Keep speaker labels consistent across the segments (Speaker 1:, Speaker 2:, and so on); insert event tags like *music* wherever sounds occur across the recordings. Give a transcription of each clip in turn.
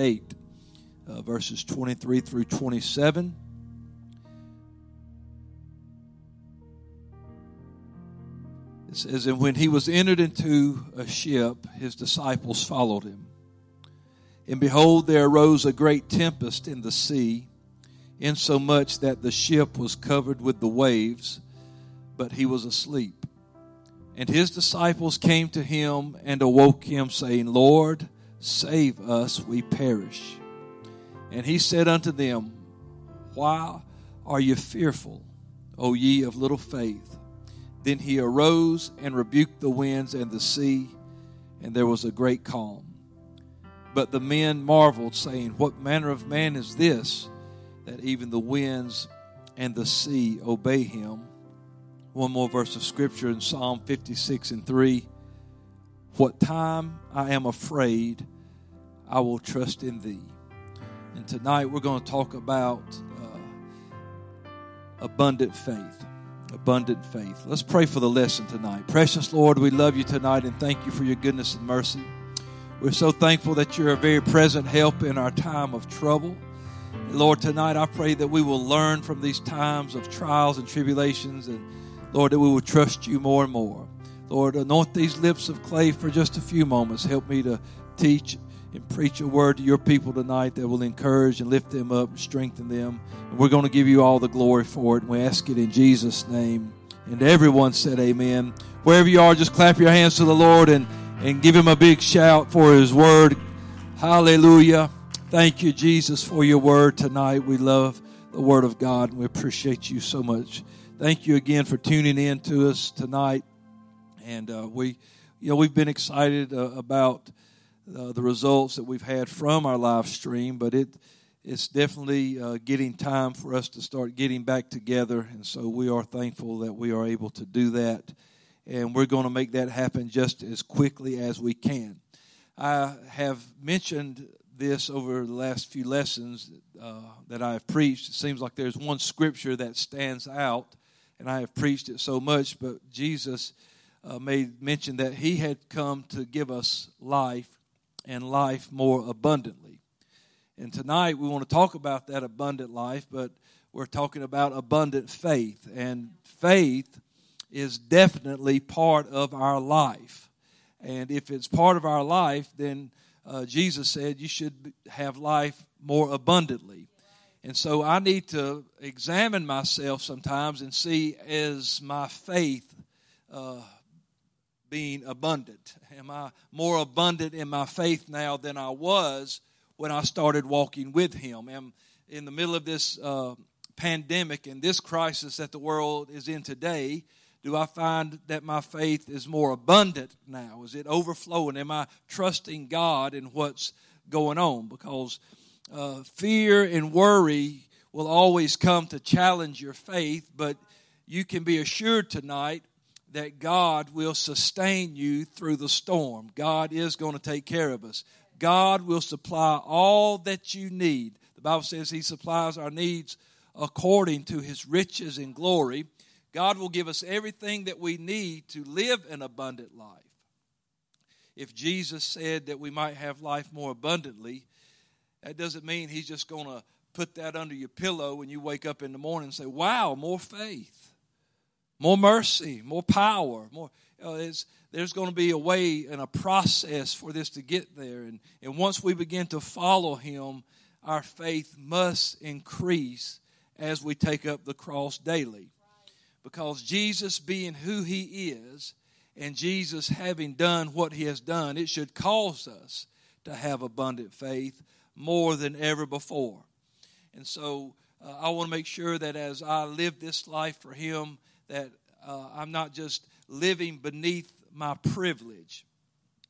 Speaker 1: 8, uh, verses 23 through 27. It says, And when he was entered into a ship, his disciples followed him. And behold, there arose a great tempest in the sea, insomuch that the ship was covered with the waves, but he was asleep. And his disciples came to him and awoke him, saying, Lord, save us, we perish. And he said unto them, Why are you fearful, O ye of little faith? Then he arose and rebuked the winds and the sea, and there was a great calm. But the men marveled, saying, What manner of man is this, that even the winds and the sea obey him? One more verse of scripture in Psalm 56 and 3. What time I am afraid, I will trust in thee. And tonight we're going to talk about uh, abundant faith abundant faith. Let's pray for the lesson tonight. Precious Lord, we love you tonight and thank you for your goodness and mercy. We're so thankful that you're a very present help in our time of trouble. Lord, tonight I pray that we will learn from these times of trials and tribulations, and Lord, that we will trust you more and more. Lord, anoint these lips of clay for just a few moments. Help me to teach and preach a word to your people tonight that will encourage and lift them up and strengthen them. And we're going to give you all the glory for it. And we ask it in Jesus' name. And everyone said, Amen. Wherever you are, just clap your hands to the Lord and, and give him a big shout for his word. Hallelujah. Thank you, Jesus, for your word tonight. We love the word of God and we appreciate you so much. Thank you again for tuning in to us tonight. And uh, we, you know, we've been excited uh, about uh, the results that we've had from our live stream, but it it's definitely uh, getting time for us to start getting back together, and so we are thankful that we are able to do that, and we're going to make that happen just as quickly as we can. I have mentioned this over the last few lessons uh, that I have preached. It seems like there's one scripture that stands out, and I have preached it so much, but Jesus uh, made mention that He had come to give us life and life more abundantly. And tonight we want to talk about that abundant life, but we're talking about abundant faith. And faith is definitely part of our life. And if it's part of our life, then uh, Jesus said you should have life more abundantly. And so I need to examine myself sometimes and see is my faith uh, being abundant? Am I more abundant in my faith now than I was when I started walking with Him? Am in the middle of this uh, pandemic and this crisis that the world is in today? Do I find that my faith is more abundant now? Is it overflowing? Am I trusting God in what's going on? Because uh, fear and worry will always come to challenge your faith, but you can be assured tonight that God will sustain you through the storm. God is going to take care of us. God will supply all that you need. The Bible says He supplies our needs according to His riches and glory. God will give us everything that we need to live an abundant life. If Jesus said that we might have life more abundantly, that doesn't mean He's just going to put that under your pillow when you wake up in the morning and say, Wow, more faith more mercy, more power, more. there's going to be a way and a process for this to get there. And, and once we begin to follow Him, our faith must increase as we take up the cross daily. Because Jesus, being who He is, and Jesus having done what He has done, it should cause us to have abundant faith more than ever before. And so uh, I want to make sure that as I live this life for Him, that uh, I'm not just living beneath my privilege.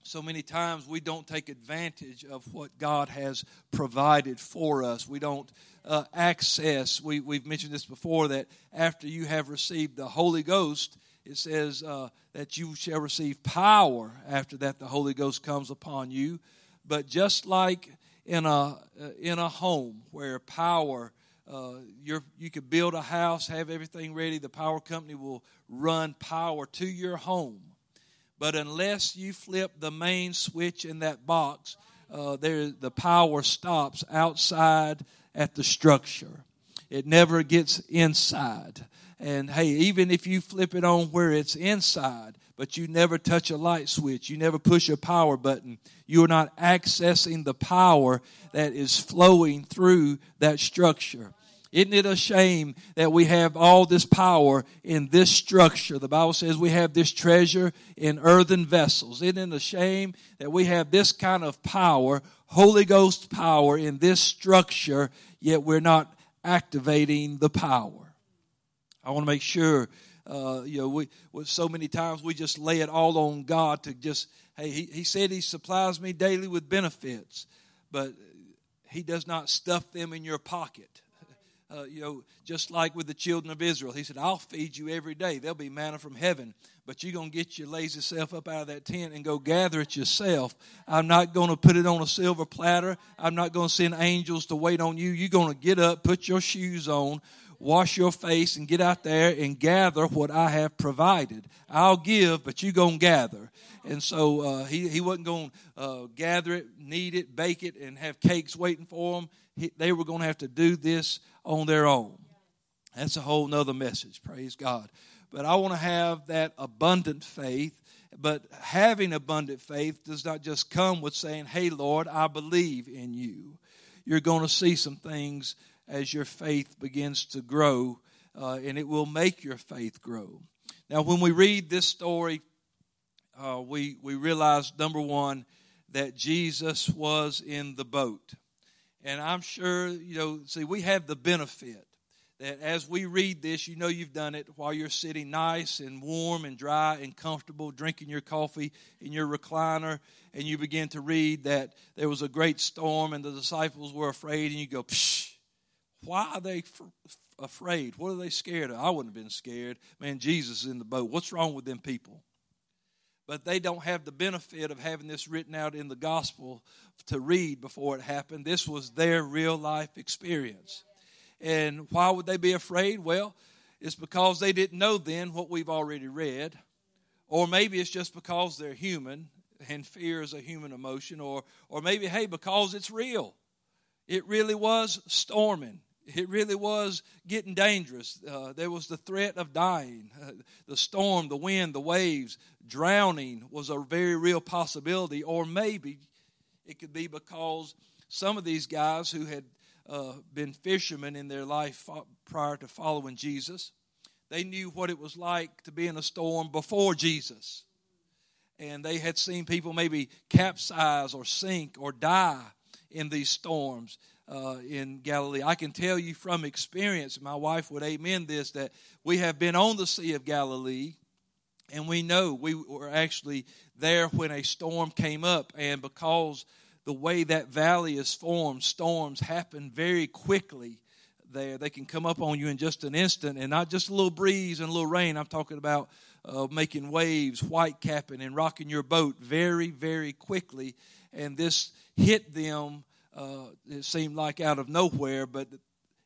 Speaker 1: So many times we don't take advantage of what God has provided for us. We don't uh, access. We, we've mentioned this before that after you have received the Holy Ghost, it says uh, that you shall receive power after that the Holy Ghost comes upon you. But just like in a, uh, in a home where power uh, you could build a house, have everything ready. The power company will run power to your home. But unless you flip the main switch in that box, uh, there the power stops outside at the structure. It never gets inside. And hey, even if you flip it on where it's inside, but you never touch a light switch, you never push a power button, you are not accessing the power that is flowing through that structure. Isn't it a shame that we have all this power in this structure? The Bible says we have this treasure in earthen vessels. Isn't it a shame that we have this kind of power, Holy Ghost power, in this structure, yet we're not activating the power? I want to make sure, uh, you know, we, so many times we just lay it all on God to just, hey, he, he said He supplies me daily with benefits, but He does not stuff them in your pocket uh, you know, just like with the children of Israel. He said, I'll feed you every day. There'll be manna from heaven. But you're going to get your lazy self up out of that tent and go gather it yourself. I'm not going to put it on a silver platter. I'm not going to send angels to wait on you. You're going to get up, put your shoes on, wash your face, and get out there and gather what I have provided. I'll give, but you're going to gather. And so uh, he, he wasn't going to uh, gather it, knead it, bake it, and have cakes waiting for him. He, they were going to have to do this on their own. That's a whole nother message. Praise God. But I want to have that abundant faith. But having abundant faith does not just come with saying, Hey, Lord, I believe in you. You're going to see some things as your faith begins to grow, uh, and it will make your faith grow. Now, when we read this story, uh, we, we realize, number one, that Jesus was in the boat. And I'm sure, you know, see, we have the benefit that as we read this, you know you've done it while you're sitting nice and warm and dry and comfortable, drinking your coffee in your recliner, and you begin to read that there was a great storm and the disciples were afraid, and you go, Psh, why are they afraid? What are they scared of? I wouldn't have been scared. Man, Jesus is in the boat. What's wrong with them people? But they don't have the benefit of having this written out in the gospel to read before it happened. This was their real life experience. And why would they be afraid? Well, it's because they didn't know then what we've already read. Or maybe it's just because they're human and fear is a human emotion. Or, or maybe, hey, because it's real. It really was storming it really was getting dangerous. Uh, there was the threat of dying. Uh, the storm, the wind, the waves, drowning was a very real possibility. Or maybe it could be because some of these guys who had uh, been fishermen in their life prior to following Jesus, they knew what it was like to be in a storm before Jesus. And they had seen people maybe capsize or sink or die in these storms uh, in Galilee. I can tell you from experience, my wife would amen this, that we have been on the Sea of Galilee and we know we were actually there when a storm came up. And because the way that valley is formed, storms happen very quickly there. They can come up on you in just an instant and not just a little breeze and a little rain. I'm talking about uh, making waves, white capping, and rocking your boat very, very quickly. And this hit them uh, it seemed like out of nowhere, but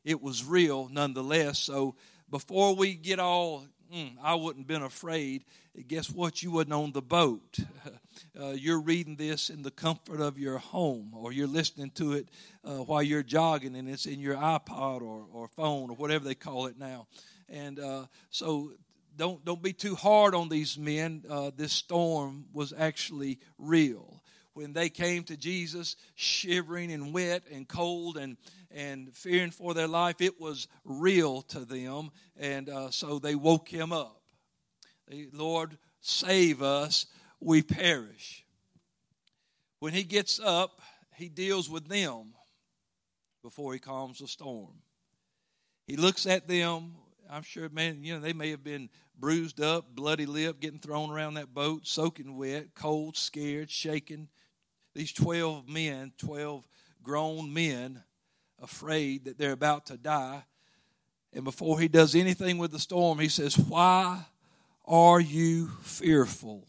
Speaker 1: it was real nonetheless. So before we get all, mm, I wouldn't been afraid. Guess what? You wasn't on the boat. *laughs* Uh, you're reading this in the comfort of your home, or you're listening to it uh, while you're jogging, and it's in your iPod or, or phone or whatever they call it now. And uh, so don't don't be too hard on these men. Uh, this storm was actually real when they came to Jesus shivering and wet and cold and, and fearing for their life, it was real to them. And uh, so they woke him up. They, Lord, save us, we perish. When he gets up, he deals with them before he calms the storm. He looks at them. I'm sure, man, you know, they may have been bruised up, bloody lip, getting thrown around that boat, soaking wet, cold, scared, shaken these 12 men, 12 grown men, afraid that they're about to die. And before he does anything with the storm, he says, Why are you fearful?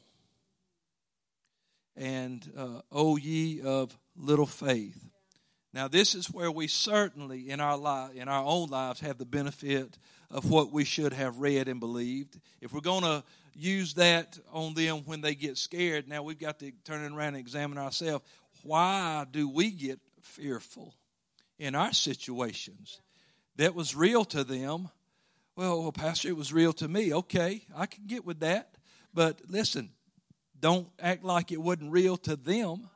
Speaker 1: And, uh, O ye of little faith. Now, this is where we certainly in our life, in our own lives, have the benefit of what we should have read and believed. If we're going to use that on them when they get scared. Now we've got to turn around and examine ourselves. why do we get fearful in our situations? That was real to them. Well, well, Pastor, it was real to me. Okay, I can get with that. But listen, don't act like it wasn't real to them.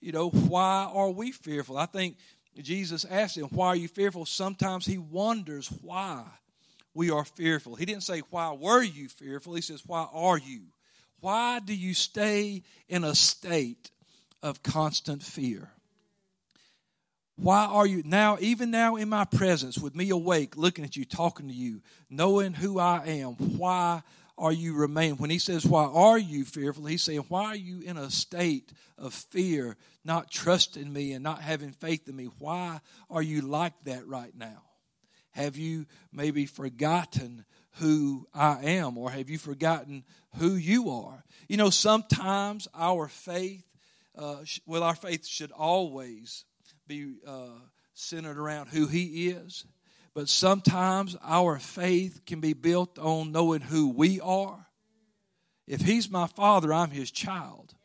Speaker 1: You know, why are we fearful? I think Jesus asked him, Why are you fearful? Sometimes he wonders why we are fearful. He didn't say, Why were you fearful? He says, Why are you? Why do you stay in a state of constant fear? Why are you now, even now in my presence, with me awake, looking at you, talking to you, knowing who I am? Why are you remain? When he says, Why are you fearful? He's saying, Why are you in a state of fear, not trusting me and not having faith in me? Why are you like that right now? Have you maybe forgotten who I am, or have you forgotten who you are? You know, sometimes our faith, uh, well, our faith should always be uh, centered around who He is. But sometimes our faith can be built on knowing who we are. If He's my Father, I'm His child.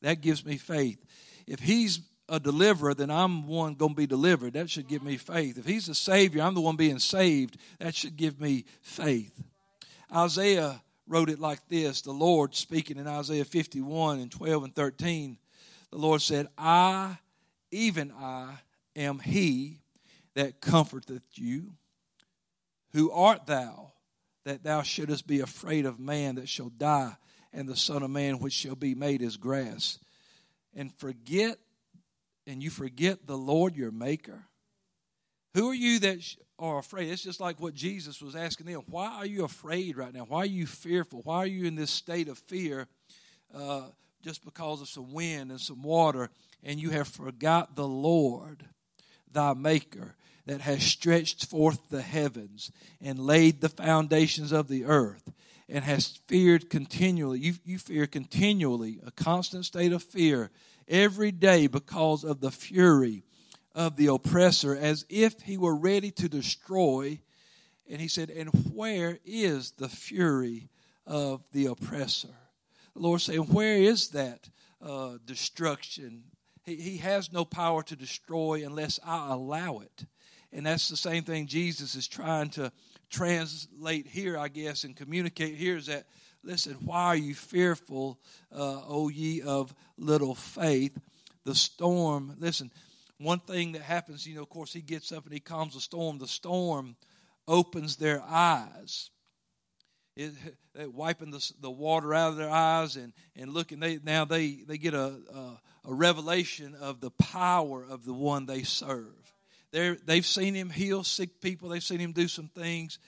Speaker 1: That gives me faith. If He's a deliverer, then I'm one going to be delivered. That should give me faith. If He's a Savior, I'm the one being saved. That should give me faith. Isaiah wrote it like this the Lord speaking in Isaiah 51 and 12 and 13. The Lord said, I even I am he that comforteth you. Who art thou that thou shouldest be afraid of man that shall die, and the Son of Man which shall be made as grass? And forget, and you forget the Lord your Maker? Who are you that are afraid? It's just like what Jesus was asking them. Why are you afraid right now? Why are you fearful? Why are you in this state of fear? Uh, just because of some wind and some water, and you have forgot the Lord, thy Maker, that has stretched forth the heavens and laid the foundations of the earth, and has feared continually. You, you fear continually, a constant state of fear every day because of the fury of the oppressor, as if he were ready to destroy. And he said, And where is the fury of the oppressor? The Lord saying, Where is that uh, destruction? He, he has no power to destroy unless I allow it. And that's the same thing Jesus is trying to translate here, I guess, and communicate here is that, listen, why are you fearful, uh, O ye of little faith? The storm, listen, one thing that happens, you know, of course, he gets up and he calms the storm. The storm opens their eyes it, *laughs* wiping the, the water out of their eyes and, and looking. They, now they, they get a, a, a revelation of the power of the one they serve. They're, they've seen him heal sick people, they've seen him do some things.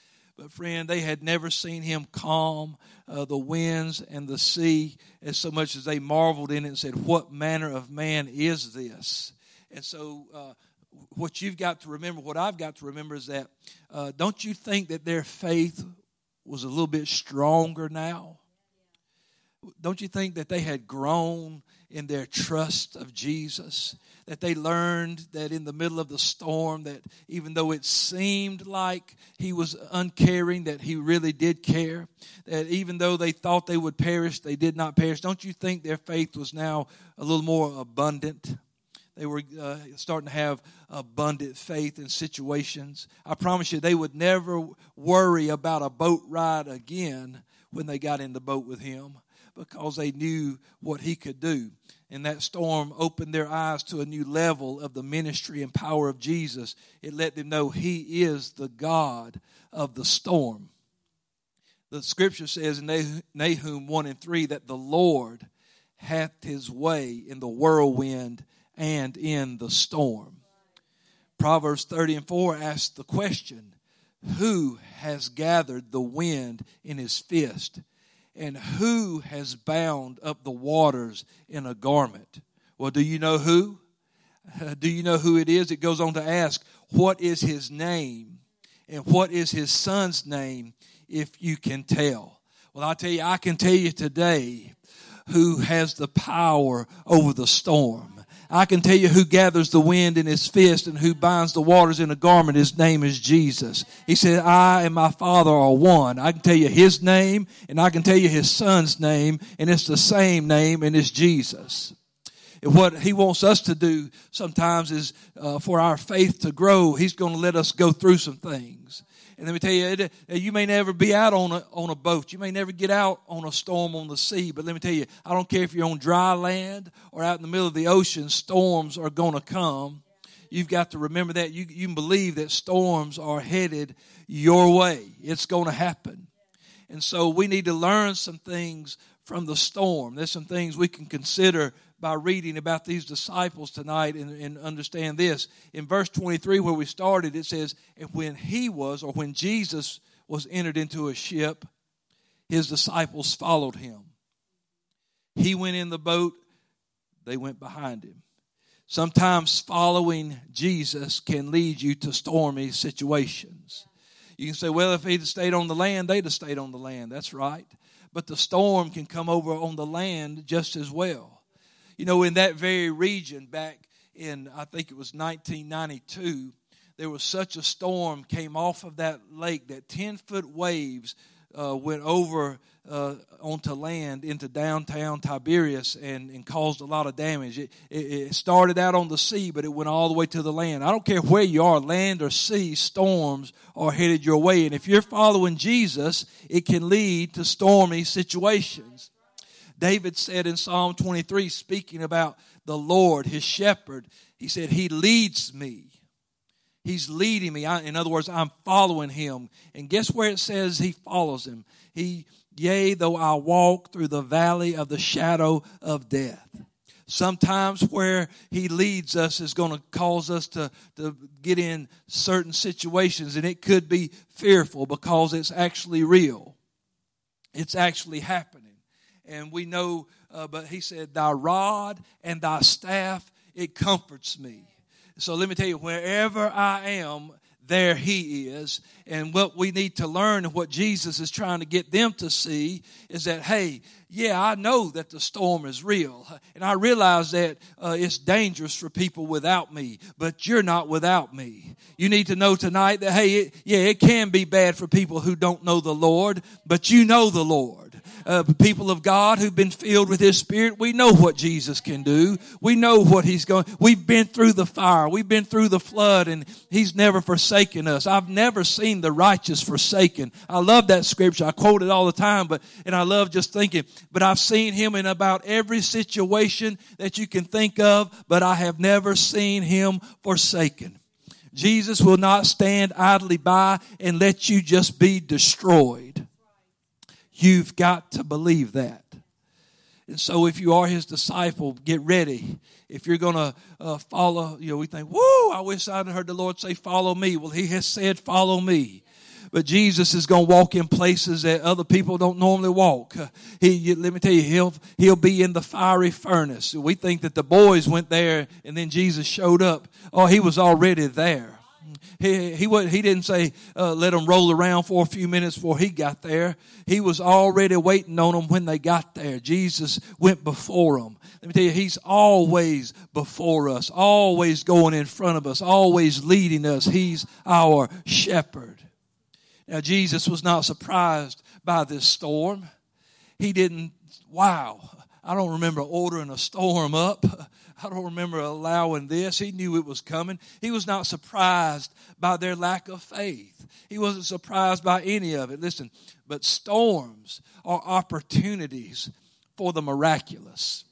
Speaker 1: But, friend, they had never seen him calm uh, the winds and the sea as so much as they marveled in it and said, What manner of man is this? And so, uh, what you've got to remember, what I've got to remember is that uh, don't you think that their faith was a little bit stronger now? Don't you think that they had grown in their trust of Jesus? That they learned that in the middle of the storm, that even though it seemed like he was uncaring, that he really did care. That even though they thought they would perish, they did not perish. Don't you think their faith was now a little more abundant? They were uh, starting to have abundant faith in situations. I promise you, they would never worry about a boat ride again when they got in the boat with him because they knew what he could do. And that storm opened their eyes to a new level of the ministry and power of Jesus. It let them know he is the God of the storm. The scripture says in Nahum 1 and 3 that the Lord hath his way in the whirlwind and in the storm. Proverbs 30 and 4 asks the question Who has gathered the wind in his fist? And who has bound up the waters in a garment? Well, do you know who? *laughs* do you know who it is? It goes on to ask, What is his name? And what is his son's name, if you can tell? Well, I tell you, I can tell you today who has the power over the storm. I can tell you who gathers the wind in his fist and who binds the waters in a garment. His name is Jesus. He said, I and my Father are one. I can tell you his name and I can tell you his son's name, and it's the same name, and it's Jesus. And what he wants us to do sometimes is uh, for our faith to grow, he's going to let us go through some things. And let me tell you, uh, you may never be out on a, on a boat. You may never get out on a storm on the sea. But let me tell you, I don't care if you're on dry land or out in the middle of the ocean, storms are going to come. You've got to remember that. You, you can believe that storms are headed your way. It's going to happen. And so we need to learn some things from the storm. There's some things we can consider by reading about these disciples tonight and, and, understand this. In verse 23, where we started, it says, And when he was, or when Jesus was entered into a ship, his disciples followed him. He went in the boat, they went behind him. Sometimes following Jesus can lead you to stormy situations. You can say, well, if he'd stayed on the land, they'd have stayed on the land. That's right but the storm can come over on the land just as well. You know, in that very region back in, I think it was 1992, there was such a storm came off of that lake that 10 foot waves uh, went over uh, onto land into downtown Tiberias and, and caused a lot of damage. It, it, it, started out on the sea, but it went all the way to the land. I don't care where you are, land or sea, storms are headed your way. And if you're following Jesus, it can lead to stormy situations. David said in Psalm 23, speaking about the Lord, his shepherd, he said, He leads me He's leading me. I, in other words, I'm following him. And guess where it says he follows him? He, yea, though I walk through the valley of the shadow of death. Sometimes where he leads us is going to cause us to, to get in certain situations, and it could be fearful because it's actually real. It's actually happening. And we know, uh, but he said, Thy rod and thy staff, it comforts me. So let me tell you, wherever I am, there he is. And what we need to learn and what Jesus is trying to get them to see is that, hey, yeah, I know that the storm is real. And I realize that uh, it's dangerous for people without me, but you're not without me. You need to know tonight that, hey, it, yeah, it can be bad for people who don't know the Lord, but you know the Lord uh, people of God who've been filled with His Spirit, we know what Jesus can do. We know what He's going. We've been through the fire. We've been through the flood, and He's never forsaken us. I've never seen the righteous forsaken. I love that scripture. I quote it all the time, but and I love just thinking. But I've seen Him in about every situation that you can think of, but I have never seen Him forsaken. Jesus will not stand idly by and let you just be destroyed. You've got to believe that. And so, if you are his disciple, get ready. If you're going to uh, follow, you know, we think, whoa, I wish I'd heard the Lord say, follow me. Well, he has said, follow me. But Jesus is going to walk in places that other people don't normally walk. He, let me tell you, he'll, he'll be in the fiery furnace. We think that the boys went there and then Jesus showed up. Oh, he was already there. He, he, he didn't say, uh, let them roll around for a few minutes before he got there. He was already waiting on them when they got there. Jesus went before them. Let me tell you, he's always before us, always going in front of us, always leading us. He's our shepherd. Now, Jesus was not surprised by this storm. He didn't, wow, I don't remember ordering a storm up. I don't remember allowing this. He knew it was coming. He was not surprised by their lack of faith. He wasn't surprised by any of it. Listen, but storms are opportunities for the miraculous.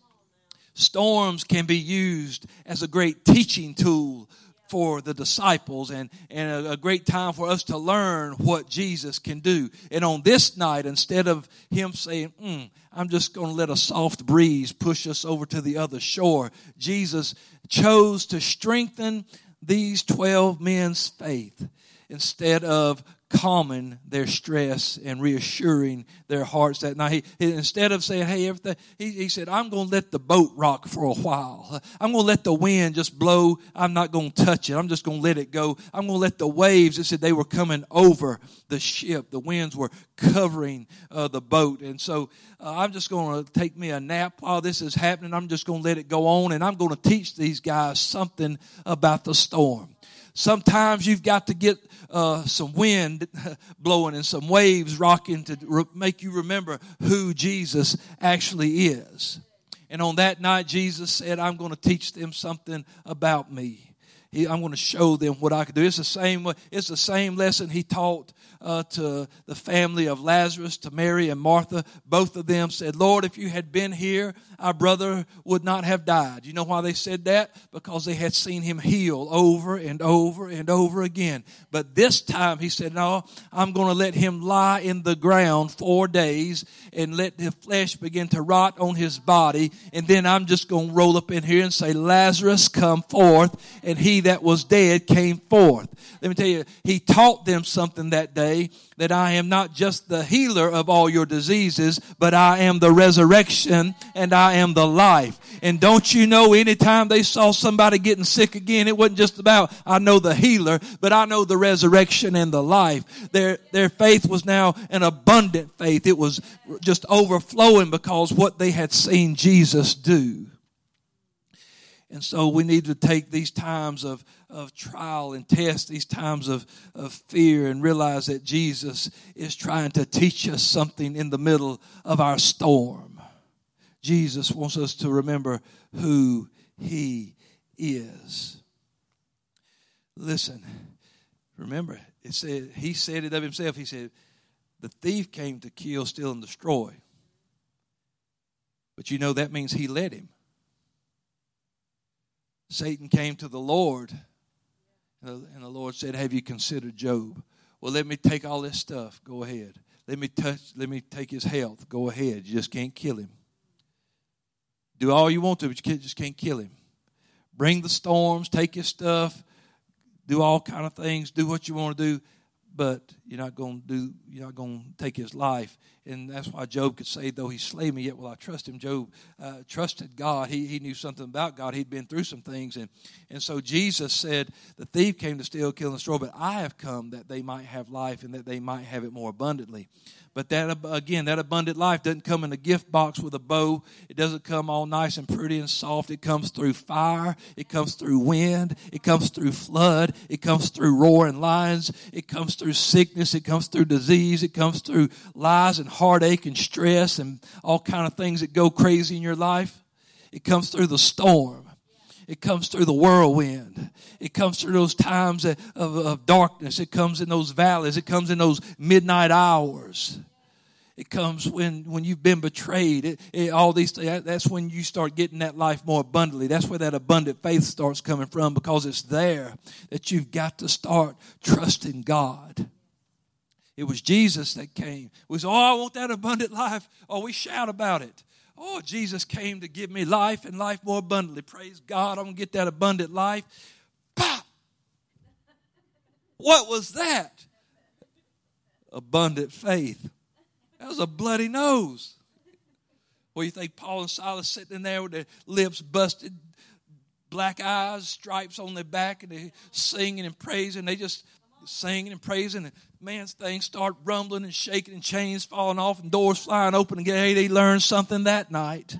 Speaker 1: Storms can be used as a great teaching tool for the disciples and, and a, a, great time for us to learn what Jesus can do. And on this night, instead of him saying, mm, I'm just going to let a soft breeze push us over to the other shore, Jesus chose to strengthen these 12 men's faith instead of calming their stress and reassuring their hearts that night. He, instead of saying, hey, everything, he, he said, I'm going to let the boat rock for a while. I'm going to let the wind just blow. I'm not going to touch it. I'm just going to let it go. I'm going to let the waves, it said they were coming over the ship. The winds were covering uh, the boat. And so uh, I'm just going to take me a nap while this is happening. I'm just going to let it go on and I'm going to teach these guys something about the storm. Sometimes you've got to get uh, some wind *laughs* blowing and some waves rocking to re- make you remember who Jesus actually is. And on that night, Jesus said, I'm going to teach them something about me. He, I'm going to show them what I can do. It's the same. It's the same lesson he taught uh, to the family of Lazarus, to Mary and Martha. Both of them said, Lord, if you had been here, our brother would not have died. You know why they said that? Because they had seen him heal over and over and over again. But this time he said, No, I'm going to let him lie in the ground four days and let the flesh begin to rot on his body. And then I'm just going to roll up in here and say, Lazarus, come forth. And he that was dead came forth. Let me tell you, he taught them something that day say that I am not just the healer of all your diseases, but I am the resurrection and I am the life. And don't you know, anytime they saw somebody getting sick again, it wasn't just about, I know the healer, but I know the resurrection and the life. Their, their faith was now an abundant faith. It was just overflowing because what they had seen Jesus do. And so we need to take these times of, of trial and test, these times of, of fear, and realize that Jesus is trying to teach us something in the middle of our storm. Jesus wants us to remember who He is. Listen, remember, it said He said it of Himself. He said, The thief came to kill, steal, and destroy. But you know that means He led him. Satan came to the Lord, and the Lord said, Have you considered Job? Well, let me take all this stuff. Go ahead. Let me touch, let me take his health. Go ahead. You just can't kill him. Do all you want to, but you just can't kill him. Bring the storms, take his stuff, do all kind of things, do what you want to do but you're not going to do you're not going to take his life and that's why job could say though he slay me yet will i trust him job uh, trusted god he, he knew something about god he'd been through some things and, and so jesus said the thief came to steal kill and destroy but i have come that they might have life and that they might have it more abundantly but that again, that abundant life doesn't come in a gift box with a bow. It doesn't come all nice and pretty and soft. It comes through fire. It comes through wind. It comes through flood. It comes through roaring lions. It comes through sickness. It comes through disease. It comes through lies and heartache and stress and all kind of things that go crazy in your life. It comes through the storm. It comes through the whirlwind. It comes through those times of, of, darkness. It comes in those valleys. It comes in those midnight hours. It comes when, when you've been betrayed. It, it, all these. That's when you start getting that life more abundantly. That's where that abundant faith starts coming from because it's there that you've got to start trusting God. It was Jesus that came. We say, Oh, I want that abundant life. Oh, we shout about it. Oh, Jesus came to give me life and life more abundantly. Praise God. I'm going to get that abundant life. Pop! What was that? Abundant faith. That was a bloody nose. Well, you think Paul and Silas sitting in there with their lips busted, black eyes, stripes on their back, and they're singing and praising. They just singing and praising, and man's things start rumbling and shaking, and chains falling off, and doors flying open. And hey, they learned something that night.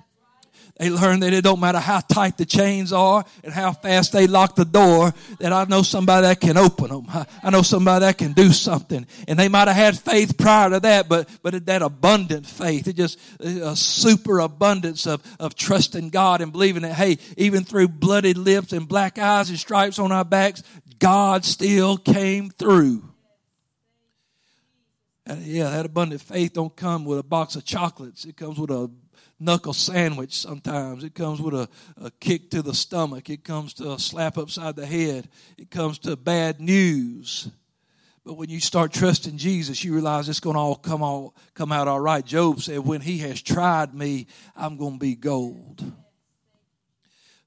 Speaker 1: They learned that it don't matter how tight the chains are and how fast they lock the door, that I know somebody that can open them. I know somebody that can do something. And they might have had faith prior to that, but, but that abundant faith, it just a super abundance of, of trusting God and believing that, hey, even through bloody lips and black eyes and stripes on our backs, God still came through. And yeah, that abundant faith don't come with a box of chocolates. It comes with a knuckle sandwich sometimes. It comes with a, a kick to the stomach. It comes to a slap upside the head. It comes to bad news. But when you start trusting Jesus, you realize it's going to all come all come out all right. Job said, "When He has tried me, I'm going to be gold."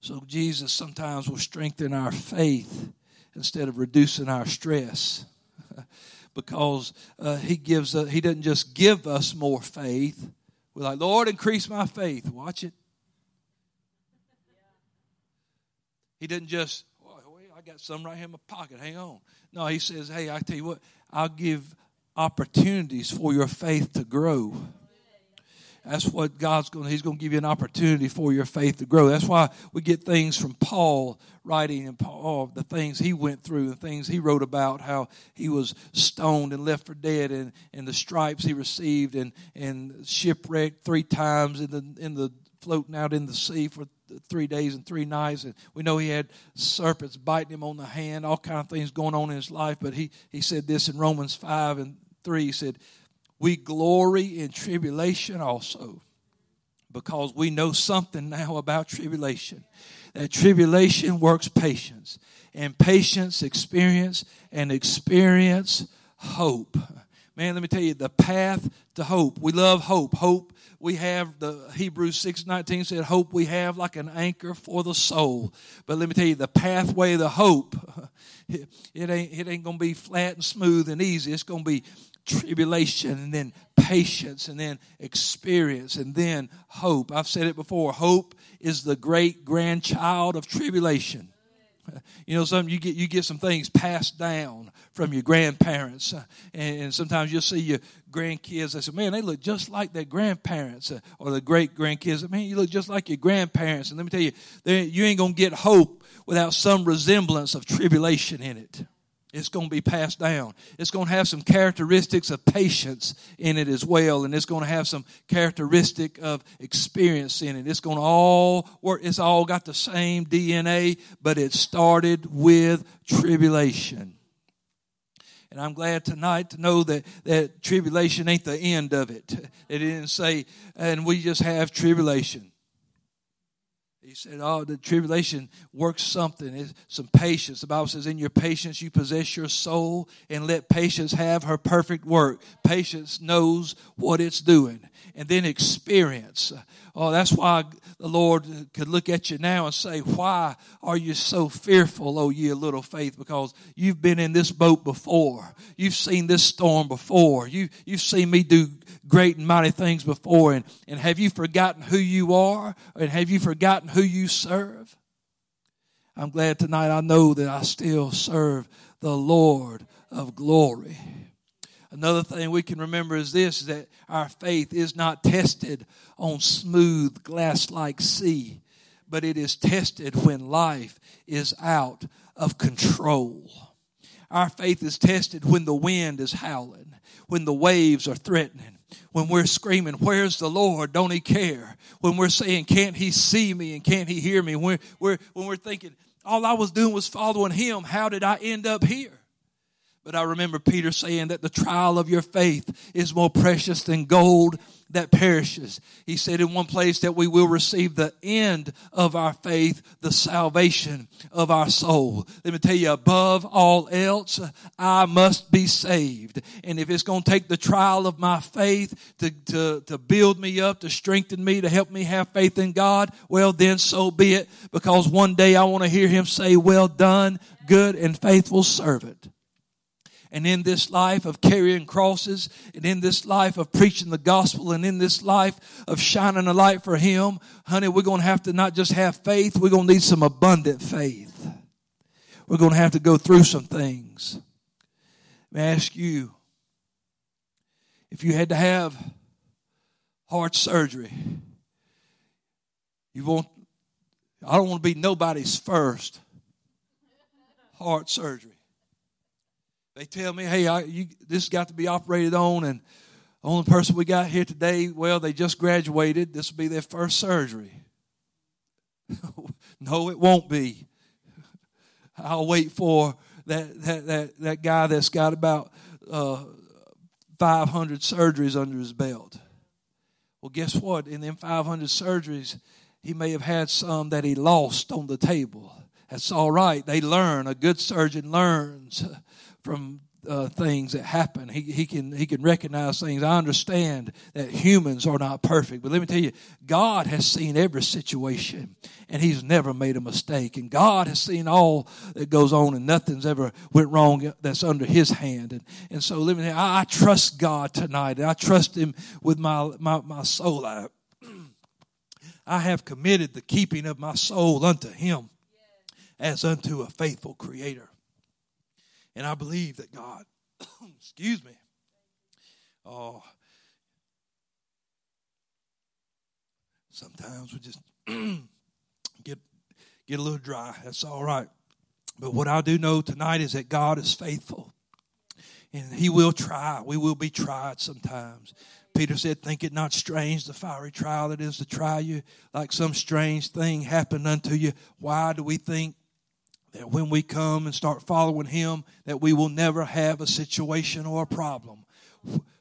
Speaker 1: So Jesus sometimes will strengthen our faith instead of reducing our stress, *laughs* because uh, He gives us, He doesn't just give us more faith, we're like, Lord, increase my faith. Watch it. He didn't just, oh, I got some right here in my pocket. Hang on. No, he says, hey, I tell you what, I'll give opportunities for your faith to grow. That's what God's going to, He's going to give you an opportunity for your faith to grow. That's why we get things from Paul writing and Paul, oh, the things he went through, the things he wrote about, how he was stoned and left for dead and, and the stripes he received and, and shipwrecked three times in the, in the floating out in the sea for three days and three nights. And we know he had serpents biting him on the hand, all kind of things going on in his life. But he, he said this in Romans 5 and 3. He said, We glory in tribulation also because we know something now about tribulation. That tribulation works patience, and patience experience, and experience hope. Man, let me tell you, the path to hope. We love hope. Hope we have the Hebrews 6:19 said hope we have like an anchor for the soul. But let me tell you the pathway to hope it, it ain't it ain't going to be flat and smooth and easy. It's going to be tribulation and then patience and then experience and then hope. I've said it before. Hope is the great grandchild of tribulation. *laughs* You know, some you get you get some things passed down from your grandparents, uh, and, and, sometimes you'll see your grandkids. They say, "Man, they look just like their grandparents," uh, or the great grandkids. Man, you look just like your grandparents. And let me tell you, you ain't gonna get hope without some resemblance of tribulation in it. It's going to be passed down. It's going to have some characteristics of patience in it as well, and it's going to have some characteristic of experience in it. It's going to all work. It's all got the same DNA, but it started with tribulation. And I'm glad tonight to know that, that tribulation ain't the end of it. It didn't say, and we just have tribulation. He said, Oh, the tribulation works something. It's some patience. The Bible says, In your patience you possess your soul, and let patience have her perfect work. Patience knows what it's doing. And then experience. Oh, that's why the Lord could look at you now and say, Why are you so fearful, oh ye little faith? Because you've been in this boat before. You've seen this storm before. You, you've seen me do great and mighty things before. And, and have you forgotten who you are? And have you forgotten who you serve? I'm glad tonight I know that I still serve the Lord of glory. Another thing we can remember is this is that our faith is not tested on smooth glass like sea, but it is tested when life is out of control. Our faith is tested when the wind is howling, when the waves are threatening, when we're screaming, Where's the Lord? Don't He care? When we're saying, Can't He see me and can't He hear me? When we're, when we're thinking, All I was doing was following Him, how did I end up here? But I remember Peter saying that the trial of your faith is more precious than gold that perishes. He said in one place that we will receive the end of our faith, the salvation of our soul. Let me tell you, above all else, I must be saved. And if it's going to take the trial of my faith to, to, to build me up, to strengthen me, to help me have faith in God, well, then so be it. Because one day I want to hear him say, well done, good and faithful servant and in this life of carrying crosses, and in this life of preaching the gospel, and in this life of shining a light for Him, honey, we're going to have to not just have faith, we're going to need some abundant faith. We're going to have to go through some things. Let me ask you if you had to have heart surgery, you won't, I don't want to be nobody's first heart surgery. They tell me, hey, I, you, this got to be operated on, and the only person we got here today, well, they just graduated. This will be their first surgery. *laughs* no, it won't be. *laughs* I'll wait for that, that, that, that guy that's got about uh, 500 surgeries under his belt. Well, guess what? In them 500 surgeries, he may have had some that he lost on the table. That's all right. They learn. A good surgeon learns *laughs* from uh, things that happen. He, he can he can recognize things. I understand that humans are not perfect, but let me tell you, God has seen every situation, and He's never made a mistake. And God has seen all that goes on, and nothing's ever went wrong that's under His hand. And and so let me. You, I, I trust God tonight, and I trust Him with my my, my soul. I, I have committed the keeping of my soul unto Him, as unto a faithful Creator. And I believe that God, *coughs* excuse me, oh, sometimes we just *coughs* get get a little dry. That's all right. But what I do know tonight is that God is faithful. And he will try. We will be tried sometimes. Peter said, Think it not strange, the fiery trial that is to try you, like some strange thing happened unto you. Why do we think that when we come and start following him, that we will never have a situation or a problem?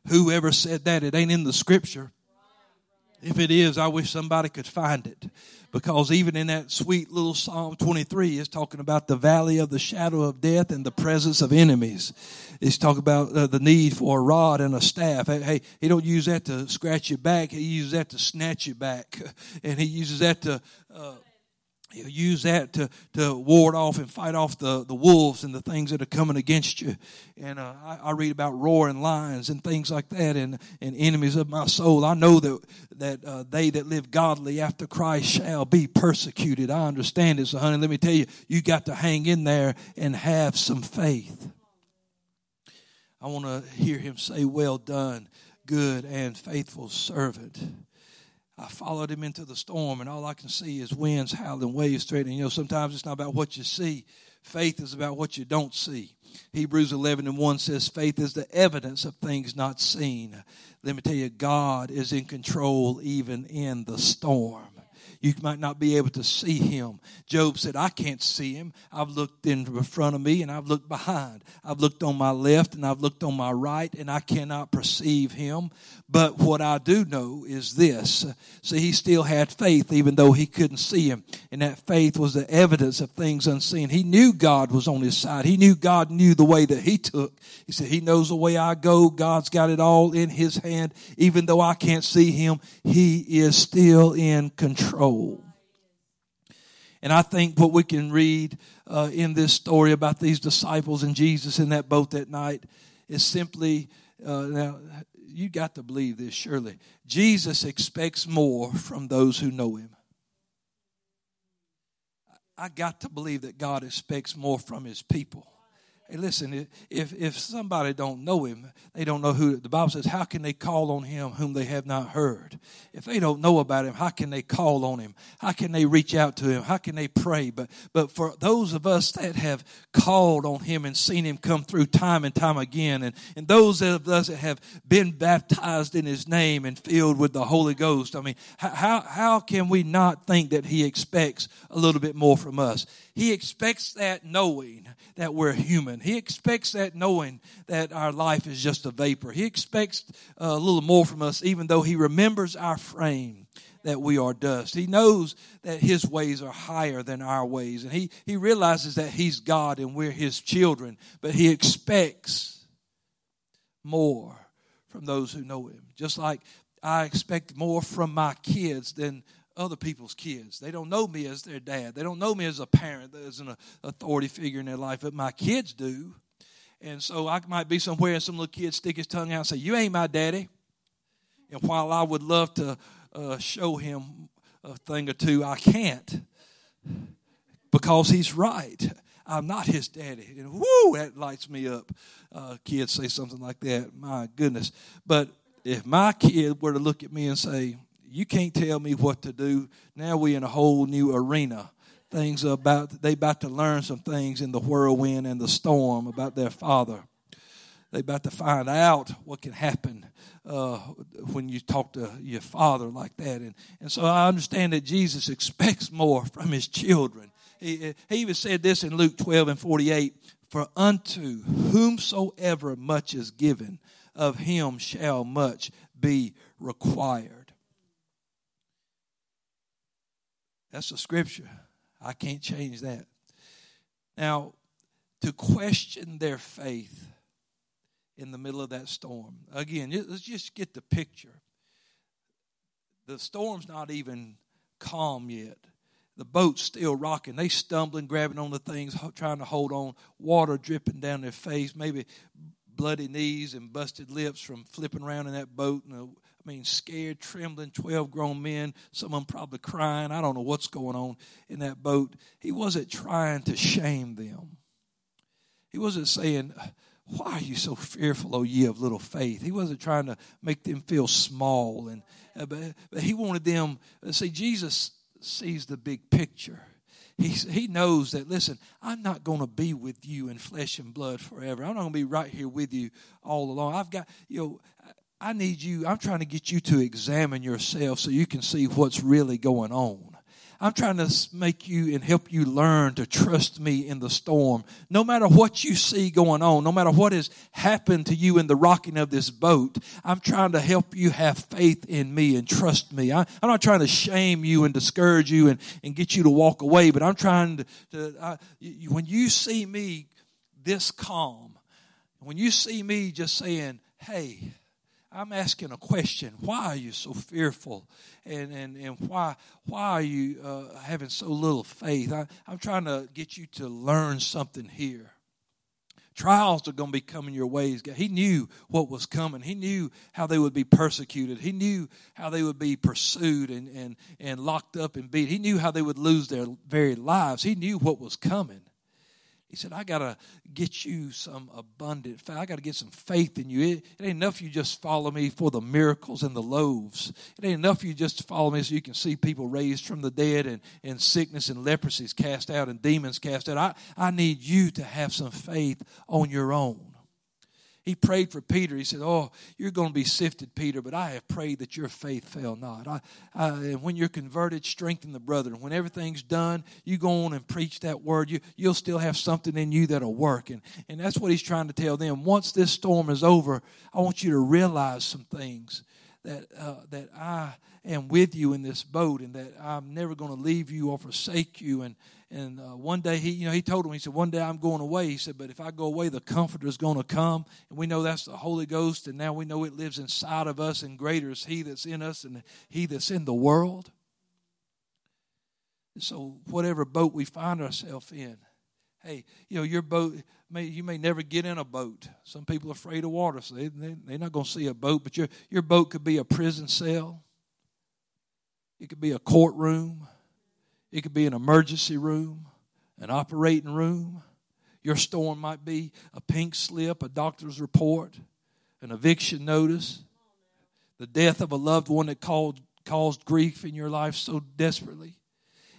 Speaker 1: Whoever said that, it ain't in the scripture. If it is, I wish somebody could find it. Because even in that sweet little Psalm 23, it's talking about the valley of the shadow of death and the presence of enemies. It's talking about uh, the need for a rod and a staff. Hey, hey, he don't use that to scratch you back. He uses that to snatch you back. *laughs* And he uses that to, uh, He'll use that to, to ward off and fight off the, the wolves and the things that are coming against you. And uh, I, I, read about roaring lions and things like that and, and enemies of my soul. I know that, that uh, they that live godly after Christ shall be persecuted. I understand it. So, honey, let me tell you, you got to hang in there and have some faith. I want to hear him say, Well done, good and faithful servant. I followed him into the storm, and all I can see is winds howling, waves threatening. You know, sometimes it's not about what you see. Faith is about what you don't see. Hebrews 11 and 1 says, Faith is the evidence of things not seen. Let me tell you, God is in control even in the storm. You might not be able to see him. Job said, I can't see him. I've looked in front of me and I've looked behind. I've looked on my left and I've looked on my right and I cannot perceive him. But what I do know is this. See, he still had faith even though he couldn't see him. And that faith was the evidence of things unseen. He knew God was on his side. He knew God knew the way that he took. He said, He knows the way I go. God's got it all in his hand. Even though I can't see him, he is still in control. And I think what we can read uh, in this story about these disciples and Jesus in that boat that night is simply uh, now you got to believe this surely. Jesus expects more from those who know him. I got to believe that God expects more from his people. Hey, listen, if, if somebody don't know him, they don't know who, the Bible says, how can they call on him whom they have not heard? If they don't know about him, how can they call on him? How can they reach out to him? How can they pray? But, but for those of us that have called on him and seen him come through time and time again, and, and those of us that have been baptized in his name and filled with the Holy Ghost, I mean, how, how can we not think that he expects a little bit more from us? He expects that knowing that we're human. He expects that knowing that our life is just a vapor. He expects uh, a little more from us, even though He remembers our frame that we are dust. He knows that His ways are higher than our ways. And He, he realizes that He's God and we're His children. But He expects more from those who know Him. Just like I expect more from my kids than other people's kids. They don't know me as their dad. They don't know me as a parent, as an authority figure in their life, but my kids do. And so I might be somewhere and some little kid stick his tongue out and say, You ain't my daddy. And while I would love to uh, show him a thing or two, I can't because he's right. I'm not his daddy. And whoo, that lights me up. Uh, kids say something like that. My goodness. But if my kid were to look at me and say, you can't tell me what to do. Now we in a whole new arena. Things about they about to learn some things in the whirlwind and the storm about their father. They about to find out what can happen uh, when you talk to your father like that. And, and so I understand that Jesus expects more from his children. He, he even said this in Luke 12 and 48 For unto whomsoever much is given, of him shall much be required. That's the scripture. I can't change that. Now, to question their faith in the middle of that storm. Again, let's just get the picture. The storm's not even calm yet. The boat's still rocking. They stumbling, grabbing on the things, trying to hold on. Water dripping down their face. Maybe bloody knees and busted lips from flipping around in that boat. And I mean, scared, trembling, 12 grown men, some of them probably crying. I don't know what's going on in that boat. He wasn't trying to shame them. He wasn't saying, Why are you so fearful, O ye of little faith? He wasn't trying to make them feel small. and uh, but, but he wanted them, uh, see, Jesus sees the big picture. he, he knows that, listen, I'm not going to be with you in flesh and blood forever. I'm not going to be right here with you all along. I've got, you know, I need you, I'm trying to get you to examine yourself so you can see what's really going on. I'm trying to make you and help you learn to trust me in the storm. No matter what you see going on, no matter what has happened to you in the rocking of this boat, I'm trying to help you have faith in me and trust me. I, am not trying to shame you and discourage you and, and get you to walk away, but I'm trying to, to I, when you see me this calm, when you see me just saying, hey, I'm asking a question. Why are you so fearful? And, and, and why, why are you uh, having so little faith? I, I'm trying to get you to learn something here. Trials are going to be coming your ways. He knew what was coming. He knew how they would be persecuted. He knew how they would be pursued and, and, and locked up and beat. He knew how they would lose their very lives. He knew what was coming. He said, I got to get you some abundant faith. I got to get some faith in you. It, it, ain't enough you just follow me for the miracles and the loaves. It ain't enough you just follow me so you can see people raised from the dead and, and sickness and leprosies cast out and demons cast out. I, I need you to have some faith on your own. He prayed for Peter. He said, Oh, you're going to be sifted, Peter, but I have prayed that your faith fail not. I, I, and when you're converted, strengthen the brother. When everything's done, you go on and preach that word. You, you'll still have something in you that'll work. And, and that's what he's trying to tell them. Once this storm is over, I want you to realize some things that, uh, that I am with you in this boat and that I'm never going to leave you or forsake you. And, and uh, one day he, you know, he told him, he said, one day I'm going away. He said, but if I go away, the Comforter is going to come, and we know that's the Holy Ghost, and now we know it lives inside of us, and greater is He that's in us and He that's in the world. And so, whatever boat we find ourselves in, hey, you know, your boat may you may never get in a boat. Some people are afraid of water, so they, they they're not going to see a boat. But your your boat could be a prison cell. It could be a courtroom. It could be an emergency room, an operating room. Your storm might be a pink slip, a doctor's report, an eviction notice, the death of a loved one that caused, caused grief in your life so desperately.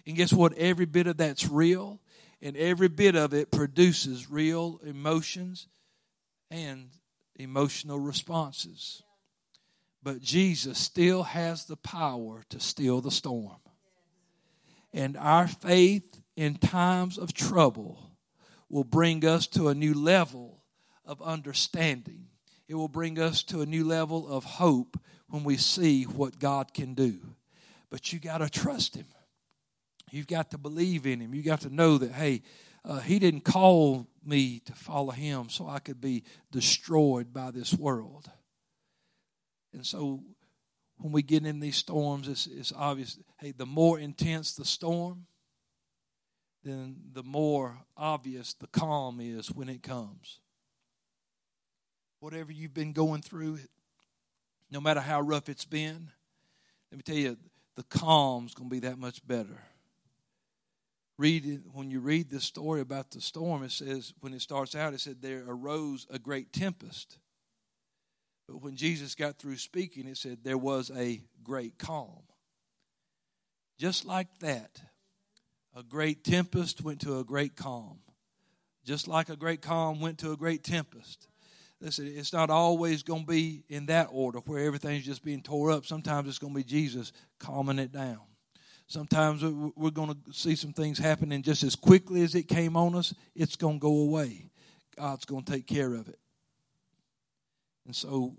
Speaker 1: And guess what? Every bit of that's real, and every bit of it produces real emotions and emotional responses. But Jesus still has the power to still the storm. And our faith in times of trouble will bring us to a new level of understanding. It will bring us to a new level of hope when we see what God can do. But you got to trust Him. You've got to believe in Him. You got to know that, hey, uh, He didn't call me to follow Him so I could be destroyed by this world. And so when we get in these storms, it's, it's obvious. Hey, the more intense the storm, then the more obvious the calm is when it comes. Whatever you've been going through, no matter how rough it's been, let me tell you, the calm's going to be that much better. Read it, when you read this story about the storm, it says, when it starts out, it said, There arose a great tempest. But when Jesus got through speaking, it said there was a great calm. Just like that, a great tempest went to a great calm. Just like a great calm went to a great tempest. Listen, it's not always going to be in that order where everything's just being tore up. Sometimes it's going to be Jesus calming it down. Sometimes we're going to see some things happening just as quickly as it came on us, it's going to go away. God's going to take care of it. And so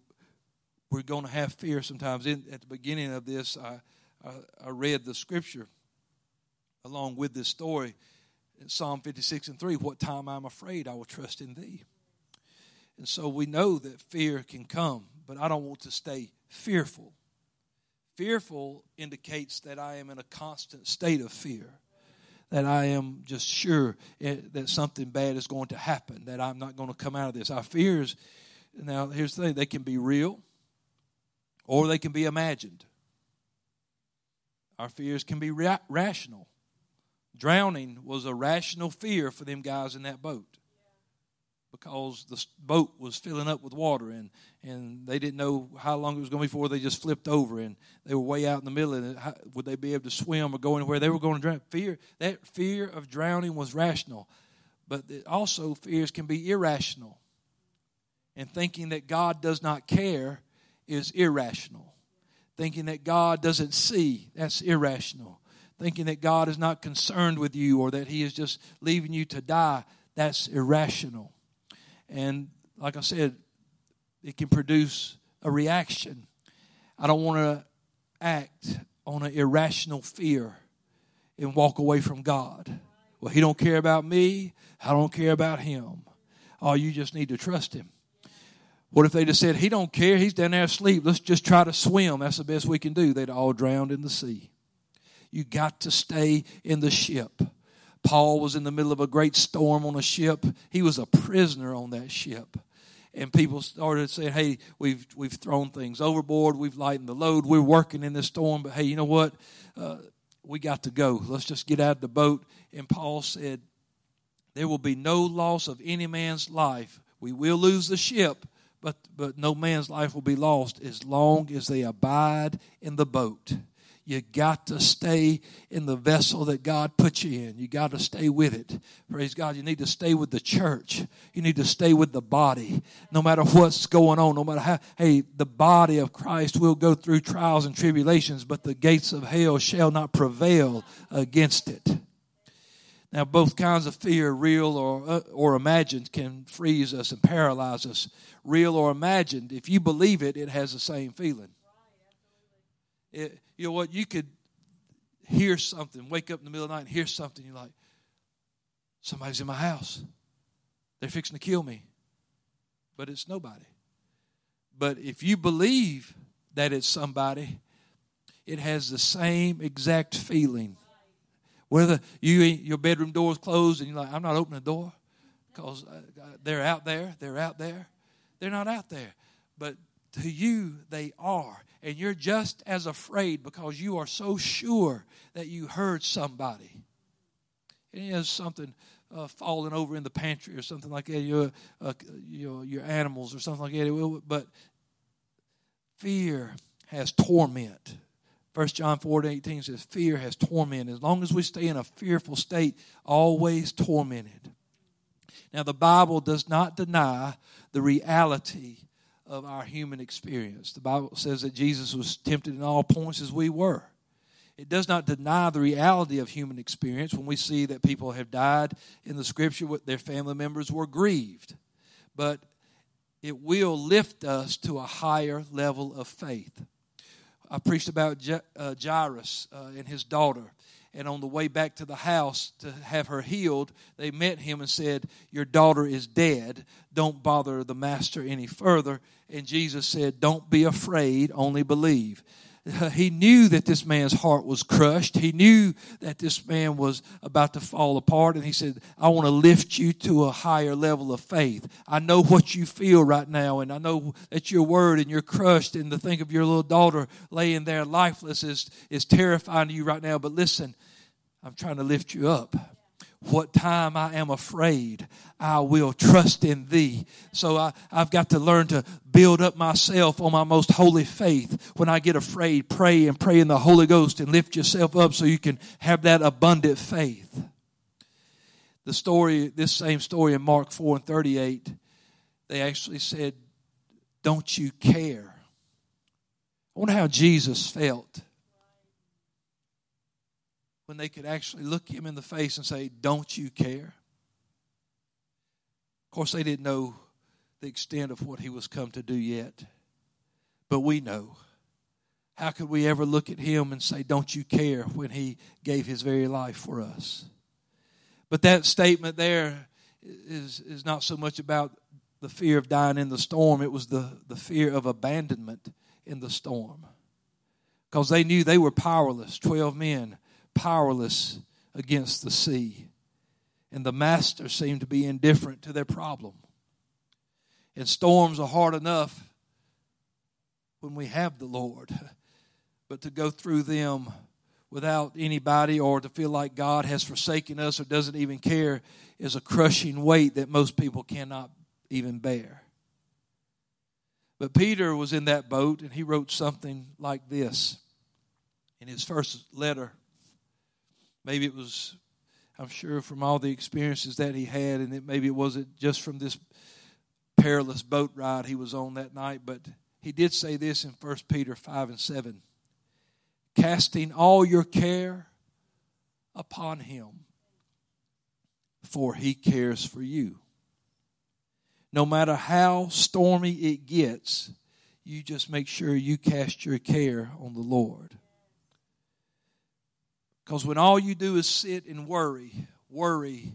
Speaker 1: we're going to have fear sometimes. In, at the beginning of this, I, I, I read the scripture along with this story in Psalm 56 and 3 What time I'm afraid, I will trust in thee. And so we know that fear can come, but I don't want to stay fearful. Fearful indicates that I am in a constant state of fear, that I am just sure eh, that something bad is going to happen, that I'm not going to come out of this. Our fears now, here's the thing they can be real or they can be imagined. Our fears can be ra- rational. Drowning was a rational fear for them guys in that boat. because the boat was filling up with water and, and they didn't know how long it was going to be before they just flipped over and they were way out in the middle and how, would they be able to swim or go anywhere they were going to drown fear that fear of drowning was rational but also fears can be irrational and thinking that god does not care is irrational thinking that god doesn't see that's irrational thinking that god is not concerned with you or that he is just leaving you to die that's irrational and like I said, it can produce a reaction. I don't want to act on an irrational fear and walk away from God. Well, he don't care about me. I don't care about him. Oh, you just need to trust him. What if they just said, He don't care, he's down there asleep. Let's just try to swim. That's the best we can do. They'd all drowned in the sea. You got to stay in the ship. Paul was in the middle of a great storm on a ship. He was a prisoner on that ship. And people started saying, Hey, we've, we've thrown things overboard. We've lightened the load. We're working in this storm. But hey, you know what? Uh, we got to go. Let's just get out of the boat. And Paul said, There will be no loss of any man's life. We will lose the ship, but, but no man's life will be lost as long as they abide in the boat. You got to stay in the vessel that God put you in. You got to stay with it. Praise God. You need to stay with the church. You need to stay with the body. No matter what's going on, no matter how, hey, the body of Christ will go through trials and tribulations, but the gates of hell shall not prevail against it. Now, both kinds of fear, real or, uh, or imagined, can freeze us and paralyze us. Real or imagined, if you believe it, it has the same feeling. It, you know what? You could hear something, wake up in the middle of the night and hear something. You're like, somebody's in my house. They're fixing to kill me. But it's nobody. But if you believe that it's somebody, it has the same exact feeling. Whether you your bedroom door is closed and you're like, I'm not opening the door because uh, they're out there, they're out there. They're not out there. But to you, they are and you're just as afraid because you are so sure that you heard somebody. And has something uh, falling over in the pantry or something like that, your, uh, your, your animals or something like that. But fear has torment. First John 4 18 says, Fear has torment. As long as we stay in a fearful state, always tormented. Now, the Bible does not deny the reality of our human experience. The Bible says that Jesus was tempted in all points as we were. It does not deny the reality of human experience when we see that people have died in the scripture, their family members were grieved. But it will lift us to a higher level of faith. I preached about uh, Jairus uh, and his daughter and on the way back to the house to have her healed, they met him and said, Your daughter is dead. Don't bother the master any further. And Jesus said, Don't be afraid, only believe. *laughs* He knew that this man's heart was crushed. He knew that this man was about to fall apart. And he said, I want to lift you to a higher level of faith. I know what you feel right now, and I know that your word and you're crushed. And to think of your little daughter laying there lifeless is, is terrifying to you right now. But listen, I'm trying to lift you up. What time I am afraid, I will trust in thee. So I, I've got to learn to build up myself on my most holy faith. When I get afraid, pray and pray in the Holy Ghost and lift yourself up so you can have that abundant faith. The story, this same story in Mark 4 and 38, they actually said, Don't you care? I wonder how Jesus felt when they could actually look him in the face and say, Don't you care? Of course, they didn't know the extent of what he was come to do yet, but we know. How could we ever look at him and say, Don't you care, when he gave his very life for us? But that statement there is, is not so much about the fear of dying in the storm, it was the, the fear of abandonment in the storm. Because they knew they were powerless, 12 men powerless against the sea. And the master seemed to be indifferent to their problem. And storms are hard enough when we have the Lord, *laughs* but to go through them without anybody or to feel like God has forsaken us or doesn't even care is a crushing weight that most people cannot even bear. But Peter was in that boat and he wrote something like this in his first letter. Maybe it was, I'm sure, from all the experiences that he had, and it, maybe it wasn't just from this perilous boat ride he was on that night, but he did say this in 1 Peter 5 and 7 casting all your care upon him, for he cares for you. No matter how stormy it gets, you just make sure you cast your care on the Lord. Because when all you do is sit and worry, worry,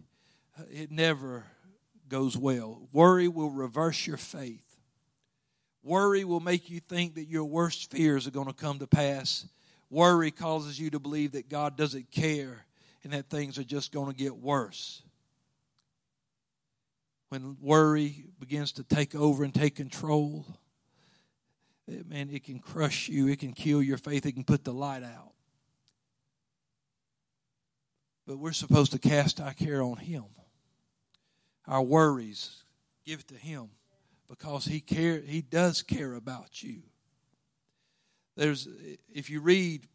Speaker 1: uh, it never goes well. Worry will reverse your faith. Worry will make you think that your worst fears are going to come to pass. Worry causes you to believe that God doesn't care and that things are just going to get worse. When worry begins to take over and take control, man, it can crush you, it can kill your faith, it can put the light out. But we're supposed to cast our care on Him. Our worries, give it to Him because He care He does care about you. There's if you read,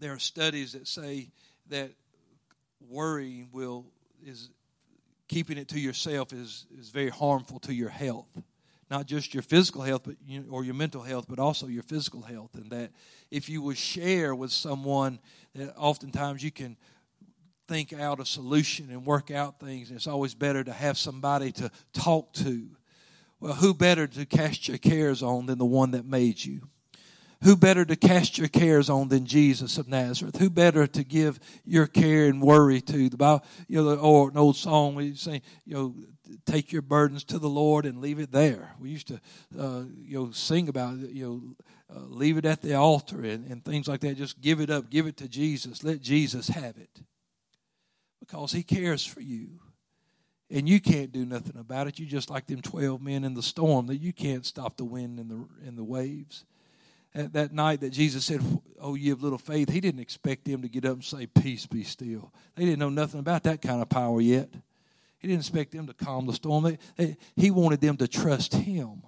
Speaker 1: there are studies that say that worry will is keeping it to yourself is is very harmful to your health not just your physical health but or your mental health but also your physical health and that if you would share with someone that oftentimes you can think out a solution and work out things. It's always better to have somebody to talk to. Well, who better to cast your cares on than the one that made you? Who better to cast your cares on than Jesus of Nazareth? Who better to give your care and worry to? The Bible, you know, or an old song we say, you know, take your burdens to the Lord and leave it there. We used to, uh, you know, sing about it, you know, uh, leave it at the altar and, and things like that. Just give it up, give it to Jesus. Let Jesus have it because He cares for you. And you can't do nothing about it. You're just like them 12 men in the storm that you can't stop the wind and the, and the waves. At that night that Jesus said, Oh, you have little faith, He didn't expect them to get up and say, Peace, be still. They didn't know nothing about that kind of power yet. He didn't expect them to calm the storm. They, they, he wanted them to trust Him.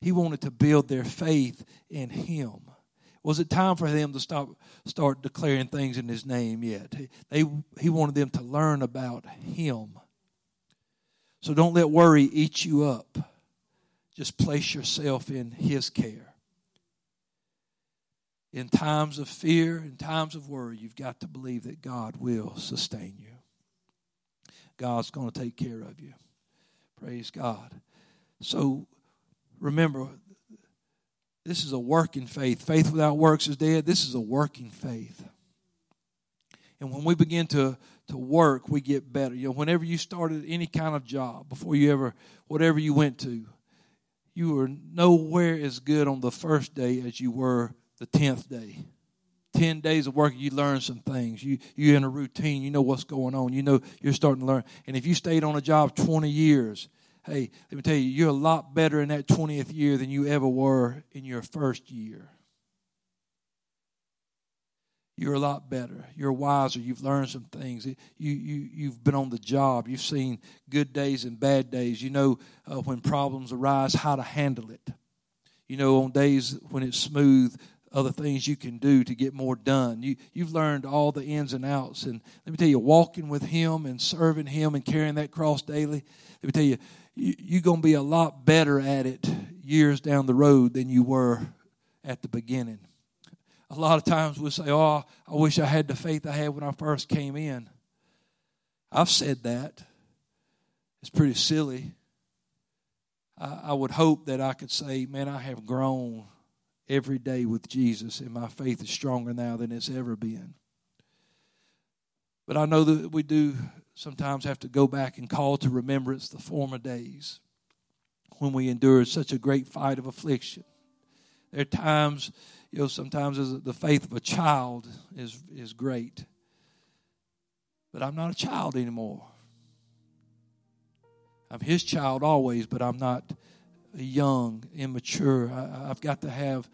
Speaker 1: He wanted to build their faith in Him. Was it time for them to stop, start declaring things in His name yet? They, he wanted them to learn about Him. So don't let worry eat you up. Just place yourself in His care. In times of fear, in times of worry, you've got to believe that God will sustain you. God's going to take care of you. Praise God. So remember, this is a working faith. Faith without works is dead. This is a working faith. And when we begin to, to work, we get better. You know, whenever you started any kind of job, before you ever, whatever you went to, you were nowhere as good on the first day as you were the tenth day. Ten days of work, you learn some things. You you're in a routine. You know what's going on. You know you're starting to learn. And if you stayed on a job twenty years, Hey, let me tell you, you're a lot better in that 20th year than you ever were in your first year. You're a lot better. You're wiser. You've learned some things. You, you, you've been on the job. You've seen good days and bad days. You know uh, when problems arise, how to handle it. You know, on days when it's smooth, other things you can do to get more done. You, you've learned all the ins and outs. And let me tell you, walking with Him and serving Him and carrying that cross daily, let me tell you, you're going to be a lot better at it years down the road than you were at the beginning. A lot of times we'll say, Oh, I wish I had the faith I had when I first came in. I've said that. It's pretty silly. I, I would hope that I could say, Man, I have grown every day with Jesus, and my faith is stronger now than it's ever been. But I know that we do sometimes have to go back and call to remembrance the former days when we endured such a great fight of affliction. There are times, you know, sometimes the faith of a child is, is great. But I'm not a child anymore. I'm his child always, but I'm not young, immature. I, I've got to have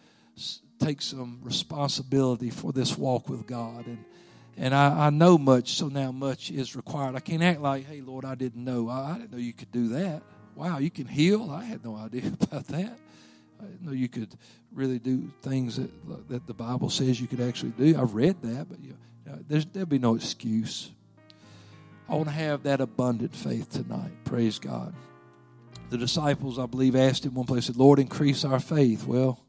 Speaker 1: take some responsibility for this walk with God and and I, I, know much, so now much is required. I can't act like, hey, Lord, I didn't know. I, I, didn't know you could do that. wow, you can heal. I had no idea *laughs* about that. I didn't know you could really do things that, that the Bible says you could actually do. I've read that, but you know, there'll be no excuse. I want to have that abundant faith tonight. Praise God. The disciples, I believe, asked him one place, said, Lord, increase our faith. Well,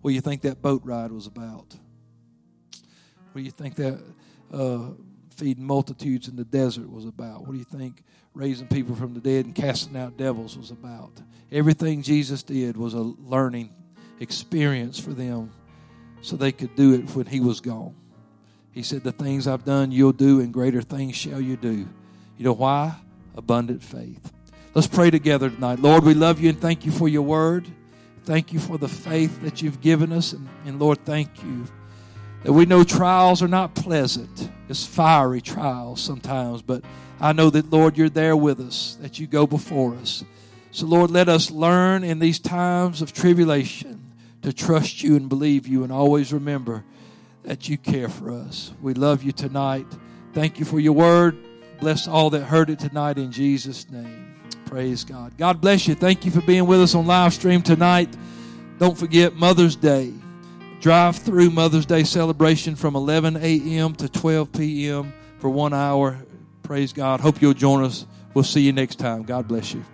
Speaker 1: what do you think that boat ride was about? What do you think that uh, feeding multitudes in the desert was about? What do you think raising people from the dead and casting out devils was about? Everything Jesus did was a learning experience for them so they could do it when he was gone. He said, The things I've done, you'll do, and greater things shall you do. You know why? Abundant faith. Let's pray together tonight. Lord, we love you and thank you for your word. Thank you for the faith that you've given us. And, and Lord, thank you that we know trials are not pleasant. It's fiery trials sometimes, but I know that, Lord, you're there with us, that you go before us. So, Lord, let us learn in these times of tribulation to trust you and believe you and always remember that you care for us. We love you tonight. Thank you for your word. Bless all that heard it tonight in Jesus' name. Praise God. God bless you. Thank you for being with us on live stream tonight. Don't forget Mother's Day. Drive through Mother's Day celebration from 11 a.m. to 12 p.m. for one hour. Praise God. Hope you'll join us. We'll see you next time. God bless you.